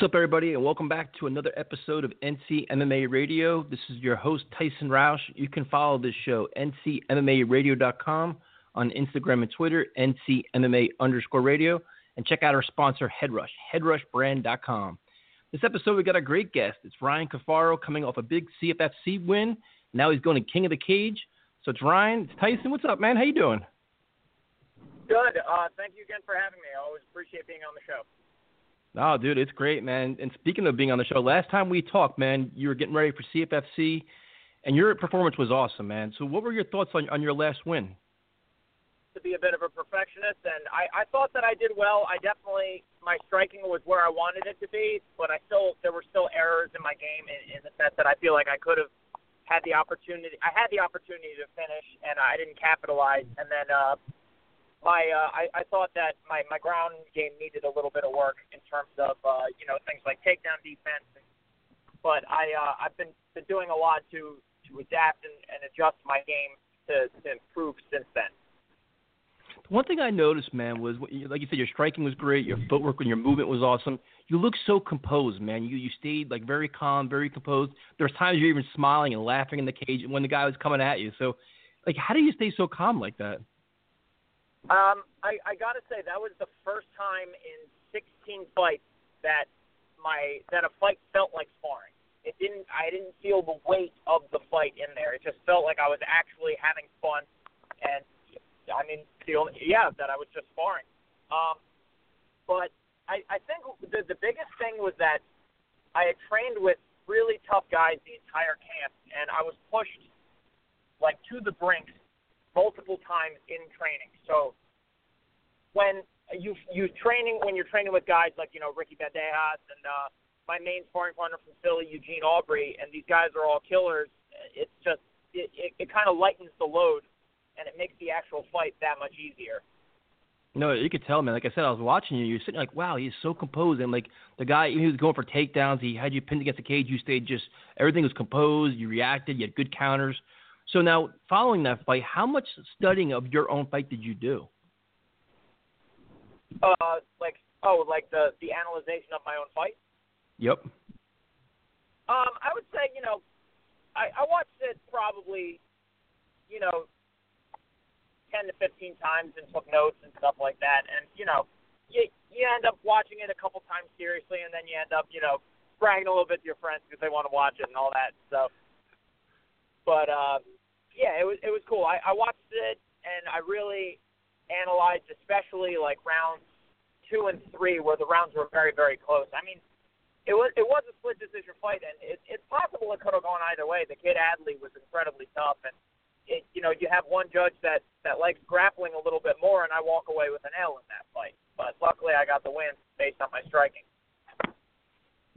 What's up, everybody, and welcome back to another episode of NC MMA Radio. This is your host, Tyson Roush. You can follow this show, ncmmaradio.com, on Instagram and Twitter, ncmma underscore radio, and check out our sponsor, Headrush, headrushbrand.com. This episode, we got a great guest. It's Ryan Cafaro coming off a big CFFC win. Now he's going to King of the Cage. So it's Ryan, it's Tyson. What's up, man? How you doing? Good. Uh, thank you again for having me. I always appreciate being on the show. Oh, dude, it's great, man. And speaking of being on the show, last time we talked, man, you were getting ready for CFFC, and your performance was awesome, man. So, what were your thoughts on on your last win? To be a bit of a perfectionist, and I, I thought that I did well. I definitely my striking was where I wanted it to be, but I still there were still errors in my game in, in the sense that I feel like I could have had the opportunity. I had the opportunity to finish, and I didn't capitalize. And then uh, my uh, I, I thought that my my ground game needed a little bit of work in terms of uh, you know things like takedown defense. But I uh, I've been been doing a lot to to adapt and, and adjust my game to, to improve since then. One thing I noticed, man, was like you said, your striking was great, your footwork and your movement was awesome. You look so composed, man. You you stayed like very calm, very composed. There was times you're even smiling and laughing in the cage when the guy was coming at you. So, like, how do you stay so calm like that? Um, I, I got to say that was the first time in 16 fights that my that a fight felt like sparring. It didn't. I didn't feel the weight of the fight in there. It just felt like I was actually having fun, and I mean, the only yeah, that I was just sparring. Um, but I, I think the the biggest thing was that I had trained with really tough guys the entire camp, and I was pushed like to the brink multiple times in training. So when you you training when you're training with guys like you know Ricky Bandejas and uh, my main sparring partner from Philly, Eugene Aubrey, and these guys are all killers. It's just it, it, it kind of lightens the load and it makes the actual fight that much easier. No, you could tell, man. Like I said, I was watching you. You're sitting like, wow, he's so composed. And like the guy, he was going for takedowns. He had you pinned against the cage. You stayed just everything was composed. You reacted. You had good counters. So now, following that fight, how much studying of your own fight did you do? Uh, like oh, like the the analyzation of my own fight. Yep. Um, I would say you know, I I watched it probably, you know, ten to fifteen times and took notes and stuff like that, and you know, you you end up watching it a couple times seriously, and then you end up you know bragging a little bit to your friends because they want to watch it and all that stuff. But uh, yeah, it was it was cool. I, I watched it and I really analyzed, especially like rounds two and three, where the rounds were very very close. I mean, it was it was a split decision fight, and it, it's possible it could have gone either way. The kid Adley was incredibly tough, and it, you know you have one judge that that likes grappling a little bit more, and I walk away with an L in that fight. But luckily, I got the win based on my striking.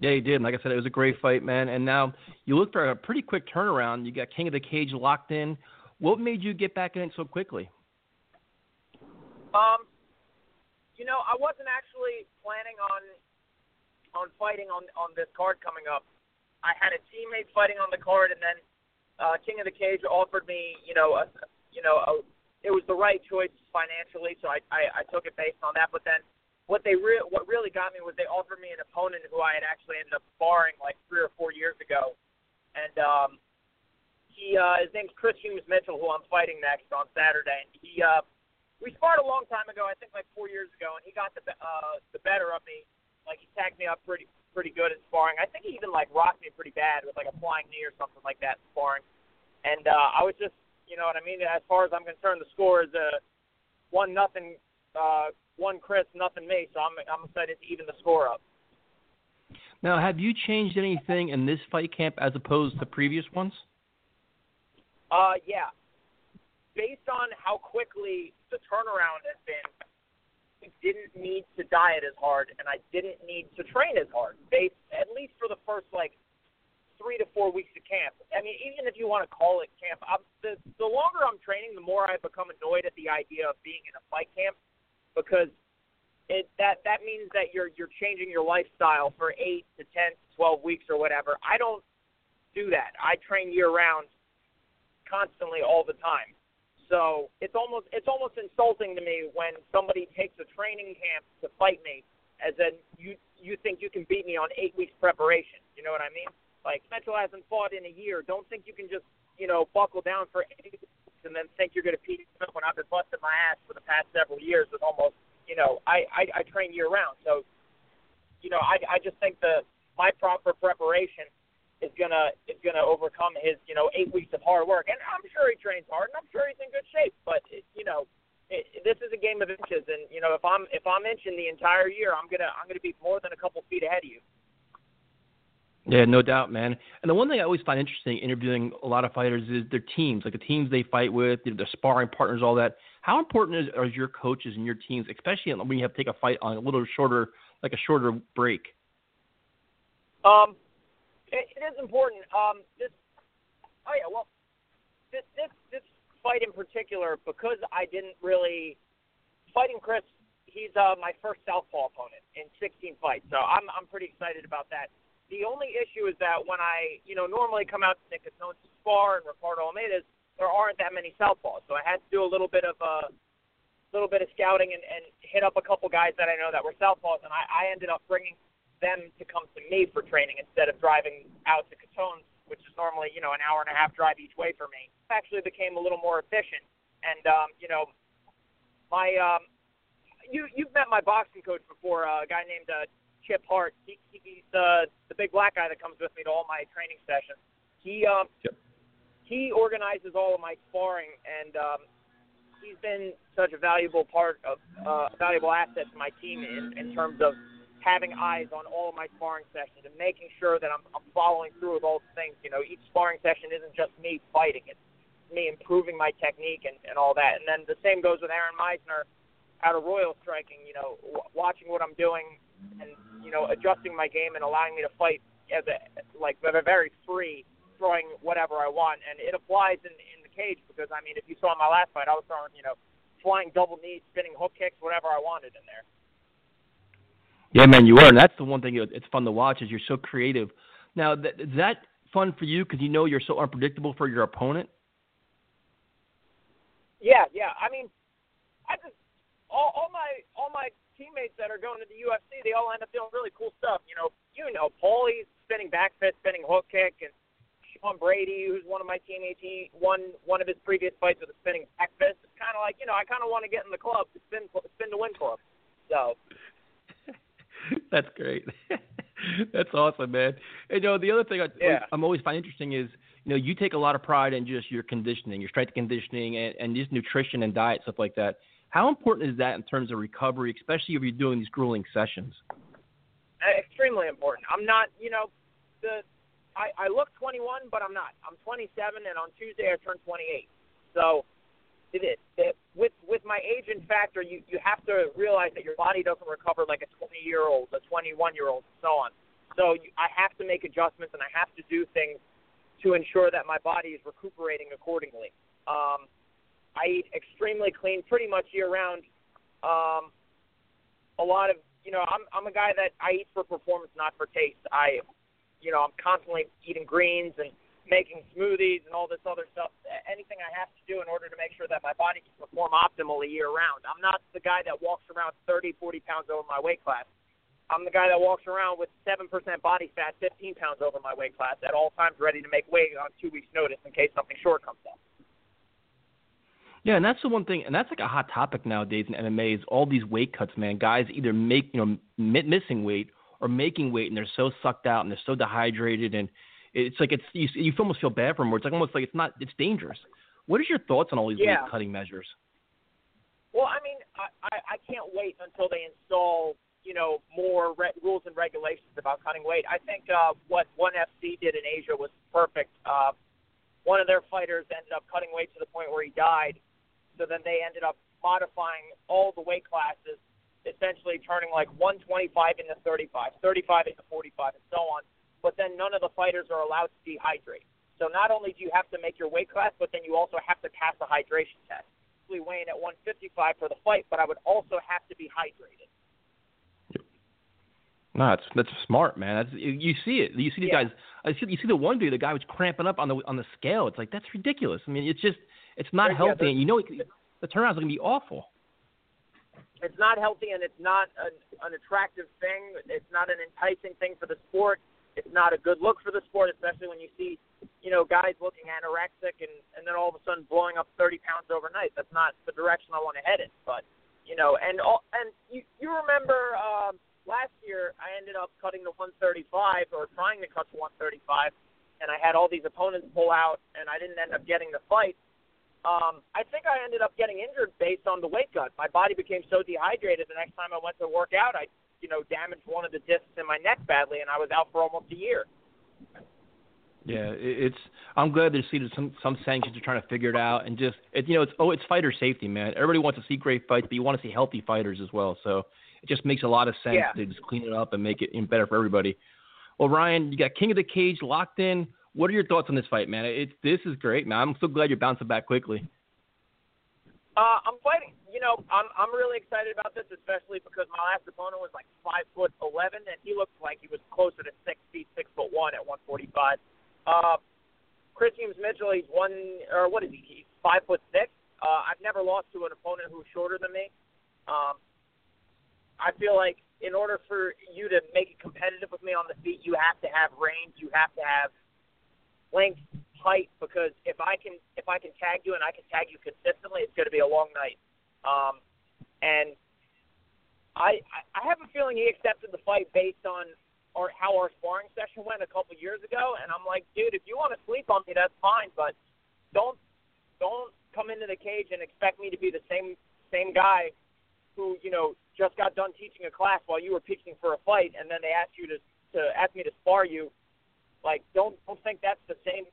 Yeah, you did. Like I said, it was a great fight, man. And now you look for a pretty quick turnaround. You got King of the Cage locked in. What made you get back in it so quickly? Um, you know, I wasn't actually planning on on fighting on on this card coming up. I had a teammate fighting on the card, and then uh, King of the Cage offered me, you know, a, you know, a, it was the right choice financially, so I, I I took it based on that. But then what they re- what really got me was they offered me an opponent who I had actually ended up sparring like three or four years ago, and um, he uh, his name's Chris Humes Mitchell, who I'm fighting next on Saturday. And he uh, we sparred a long time ago, I think like four years ago, and he got the uh, the better of me. Like he tagged me up pretty pretty good at sparring. I think he even like rocked me pretty bad with like a flying knee or something like that sparring. And uh, I was just, you know what I mean. As far as I'm concerned, the score is a one nothing uh, one Chris, nothing me. So I'm I'm excited to even the score up. Now, have you changed anything in this fight camp as opposed to previous ones? Uh, yeah. Based on how quickly the turnaround has been, I didn't need to diet as hard, and I didn't need to train as hard. Based at least for the first like three to four weeks of camp. I mean, even if you want to call it camp, I'm, the the longer I'm training, the more I become annoyed at the idea of being in a fight camp because it that that means that you're you're changing your lifestyle for eight to ten to twelve weeks or whatever. I don't do that. I train year round, constantly all the time. So it's almost it's almost insulting to me when somebody takes a training camp to fight me, as in you you think you can beat me on eight weeks preparation. You know what I mean? Like Mitchell hasn't fought in a year. Don't think you can just you know buckle down for eight and then think you're going to beat me when I've been busting my ass for the past several years with almost you know I I, I train year round. So you know I I just think the my proper preparation is gonna is gonna overcome his you know eight weeks of hard work. And I'm sure he trains hard, and I'm sure he's in good shape. But you know, it, this is a game of inches, and you know if I'm if I'm inching the entire year, I'm gonna I'm gonna be more than a couple feet ahead of you. Yeah, no doubt, man. And the one thing I always find interesting interviewing a lot of fighters is their teams, like the teams they fight with, their sparring partners, all that. How important is, are your coaches and your teams, especially when you have to take a fight on a little shorter, like a shorter break? Um, it, it is important. Um, this, oh yeah, well, this this this fight in particular because I didn't really fighting Chris. He's uh, my first southpaw opponent in 16 fights, so I'm I'm pretty excited about that. The only issue is that when I, you know, normally come out to Nicotone to spar and Ricardo Almeida's, there aren't that many southpaws, so I had to do a little bit of a little bit of scouting and, and hit up a couple guys that I know that were southpaws, and I, I ended up bringing them to come to me for training instead of driving out to Catones, which is normally, you know, an hour and a half drive each way for me. Actually became a little more efficient. And um, you know, my um you you've met my boxing coach before, uh, a guy named uh, Chip Hart. He, he's the the big black guy that comes with me to all my training sessions. He um yep. he organizes all of my sparring and um he's been such a valuable part of uh valuable asset to my team in, in terms of having eyes on all of my sparring sessions and making sure that I'm, I'm following through with all the things. You know, each sparring session isn't just me fighting; it's me improving my technique and, and all that. And then the same goes with Aaron Meisner out of Royal Striking. You know, w- watching what I'm doing and you know adjusting my game and allowing me to fight as a like very free, throwing whatever I want. And it applies in in the cage because I mean, if you saw my last fight, I was throwing you know flying double knees, spinning hook kicks, whatever I wanted in there. Yeah, man, you are, and that's the one thing it's fun to watch is you're so creative. Now, th- is that fun for you because you know you're so unpredictable for your opponent? Yeah, yeah. I mean, I just all, all my all my teammates that are going to the UFC, they all end up doing really cool stuff. You know, you know, Paulie's spinning back fist, spinning hook kick, and Sean Brady, who's one of my teammates, he won one of his previous fights with a spinning back fist. It's kind of like you know, I kind of want to get in the club to spin spin to win him. So That's great. That's awesome, man. And, you know, the other thing I, yeah. I'm always find interesting is, you know, you take a lot of pride in just your conditioning, your strength conditioning, and, and just nutrition and diet stuff like that. How important is that in terms of recovery, especially if you're doing these grueling sessions? Extremely important. I'm not, you know, the I, I look 21, but I'm not. I'm 27, and on Tuesday I turn 28. So it, it, with with my age and factor, you you have to realize that your body doesn't recover like a 20 year old, a 21 year old, and so on. So you, I have to make adjustments and I have to do things to ensure that my body is recuperating accordingly. Um, I eat extremely clean, pretty much year round. Um, a lot of you know, I'm I'm a guy that I eat for performance, not for taste. I, you know, I'm constantly eating greens and making smoothies and all this other stuff. Anything I have to do in order to make sure that my body can perform optimally year round. I'm not the guy that walks around 30, 40 pounds over my weight class. I'm the guy that walks around with 7% body fat, 15 pounds over my weight class at all times, ready to make weight on two weeks' notice in case something short comes up. Yeah, and that's the one thing, and that's like a hot topic nowadays in MMA is all these weight cuts, man. Guys either make you know missing weight or making weight, and they're so sucked out and they're so dehydrated, and it's like it's you, you almost feel bad for them. Where it's like almost like it's not it's dangerous. What is your thoughts on all these yeah. weight cutting measures? Well, I mean, I, I can't wait until they install you know more re- rules and regulations about cutting weight. I think uh, what ONE FC did in Asia was perfect. Uh, one of their fighters ended up cutting weight to the point where he died. So then they ended up modifying all the weight classes, essentially turning like 125 into 35, 35 into 45, and so on. But then none of the fighters are allowed to dehydrate. So not only do you have to make your weight class, but then you also have to pass a hydration test. We Weighing at 155 for the fight, but I would also have to be hydrated. No, that's that's smart, man. That's you see it. You see these Yeah. guys. I see you see the one dude. The guy was cramping up on the on the scale. It's like that's ridiculous. I mean, it's just it's not Yeah, healthy, the- and you know it, the turnaround's gonna be awful. It's not healthy and it's not an, an attractive thing. It's not an enticing thing for the sport. It's not a good look for the sport, especially when you see, you know, guys looking anorexic and and then all of a sudden blowing up 30 pounds overnight. That's not the direction I want to head in. But you know, and all and you you remember um, last year I ended up cutting to 135 or trying to cut to 135, and I had all these opponents pull out, and I didn't end up getting the fight. Um, I think I ended up getting injured based on the weight cut. My body became so dehydrated. The next time I went to work out, I, you know, damaged one of the discs in my neck badly, and I was out for almost a year. Yeah, it's. I'm glad there's some some sanctions are trying to figure it out, and just it, you know, it's oh, it's fighter safety, man. Everybody wants to see great fights, but you want to see healthy fighters as well. So it just makes a lot of sense Yeah. to just clean it up and make it better for everybody. Well, Ryan, you got King of the Cage locked in. What are your thoughts on this fight, man? It's this is great, man. I'm so glad you're bouncing back quickly. Uh, I'm fighting. You know, I'm I'm really excited about this, especially because my last opponent was like five foot eleven, and he looked like he was closer to six feet, six foot one at 145. Uh, Chris Humes Mitchell, he's one or what is he? He's five foot six. Uh, I've never lost to an opponent who's shorter than me. Um, I feel like in order for you to make it competitive with me on the feet, you have to have range. You have to have length, height. Because if I can if I can tag you and I can tag you consistently, it's going to be a long night. Um, and I I- have a feeling he accepted the fight based on or how our sparring session went a couple years ago. And I'm like, dude, if you want to sleep on me, that's fine, but don't don't come into the cage and expect me to be the same same guy who you know just got done teaching a class while you were pitching for a fight, and then they asked you to to ask me to spar you. Like, don't don't think that's the same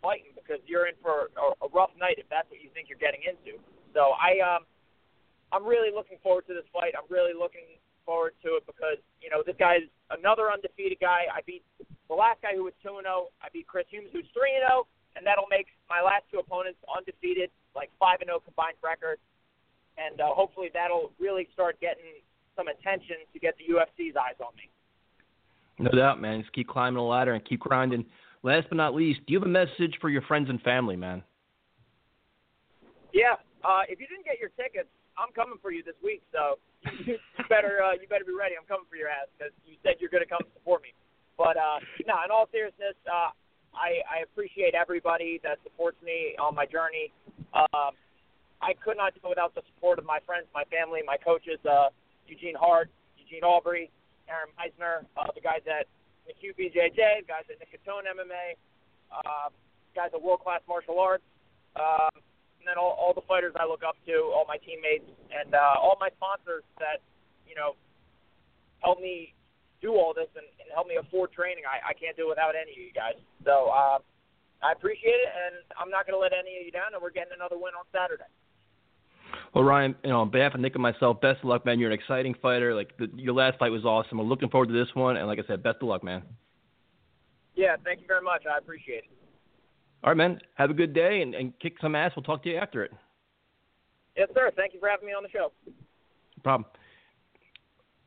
fighting because you're in for a, a rough night if that's what you think you're getting into. So I um I'm really looking forward to this fight. I'm really looking forward to it because you know this guy's another undefeated guy. I beat the last guy who was two and zero. I beat Chris Humes who's three and zero, and that'll make my last two opponents undefeated, like five and zero combined record. And uh, hopefully that'll really start getting some attention to get the UFC's eyes on me. No doubt, man. Just keep climbing the ladder and keep grinding. Last but not least, do you have a message for your friends and family, man? Yeah. Uh, if you didn't get your tickets, I'm coming for you this week. So you, better uh, you better be ready. I'm coming for your ass because you said you're going to come support me. But uh, no, in all seriousness, uh, I, I appreciate everybody that supports me on my journey. Um, I could not do it without the support of my friends, my family, my coaches, uh, Eugene Hart, Eugene Aubrey, Aaron Meisner, uh, the guys at the QBJJ, the guys at Nicotone MMA, uh, guys at World Class Martial Arts, um, and then all, all the fighters I look up to, all my teammates, and uh, all my sponsors that you know help me do all this and, and help me afford training. I, I can't do it without any of you guys. So uh, I appreciate it, and I'm not going to let any of you down. And we're getting another win on Saturday. Well, Ryan, you know, on behalf of Nick and myself, best of luck, man. You're an exciting fighter. Like the, your last fight was awesome. I'm looking forward to this one, and like I said, best of luck, man. Yeah, thank you very much. I appreciate it. All right, man. Have a good day and, and kick some ass. We'll talk to you after it. Yes, sir. Thank you for having me on the show. No problem.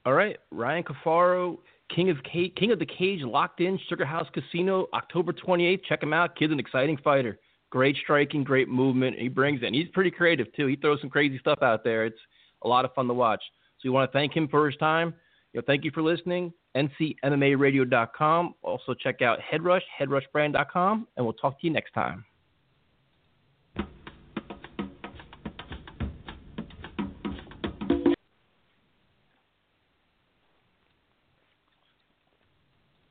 All right, Ryan Cafaro, King of Cage, King of the Cage, locked in Sugarhouse Casino, October 28th. Check him out. Kid's an exciting fighter. Great striking, great movement. He brings in. He's pretty creative too. He throws some crazy stuff out there. It's a lot of fun to watch. So we want to thank him for his time. You know, thank you for listening. NCMMARadio.com. Also check out Headrush, headrushbrand.com, and we'll talk to you next time.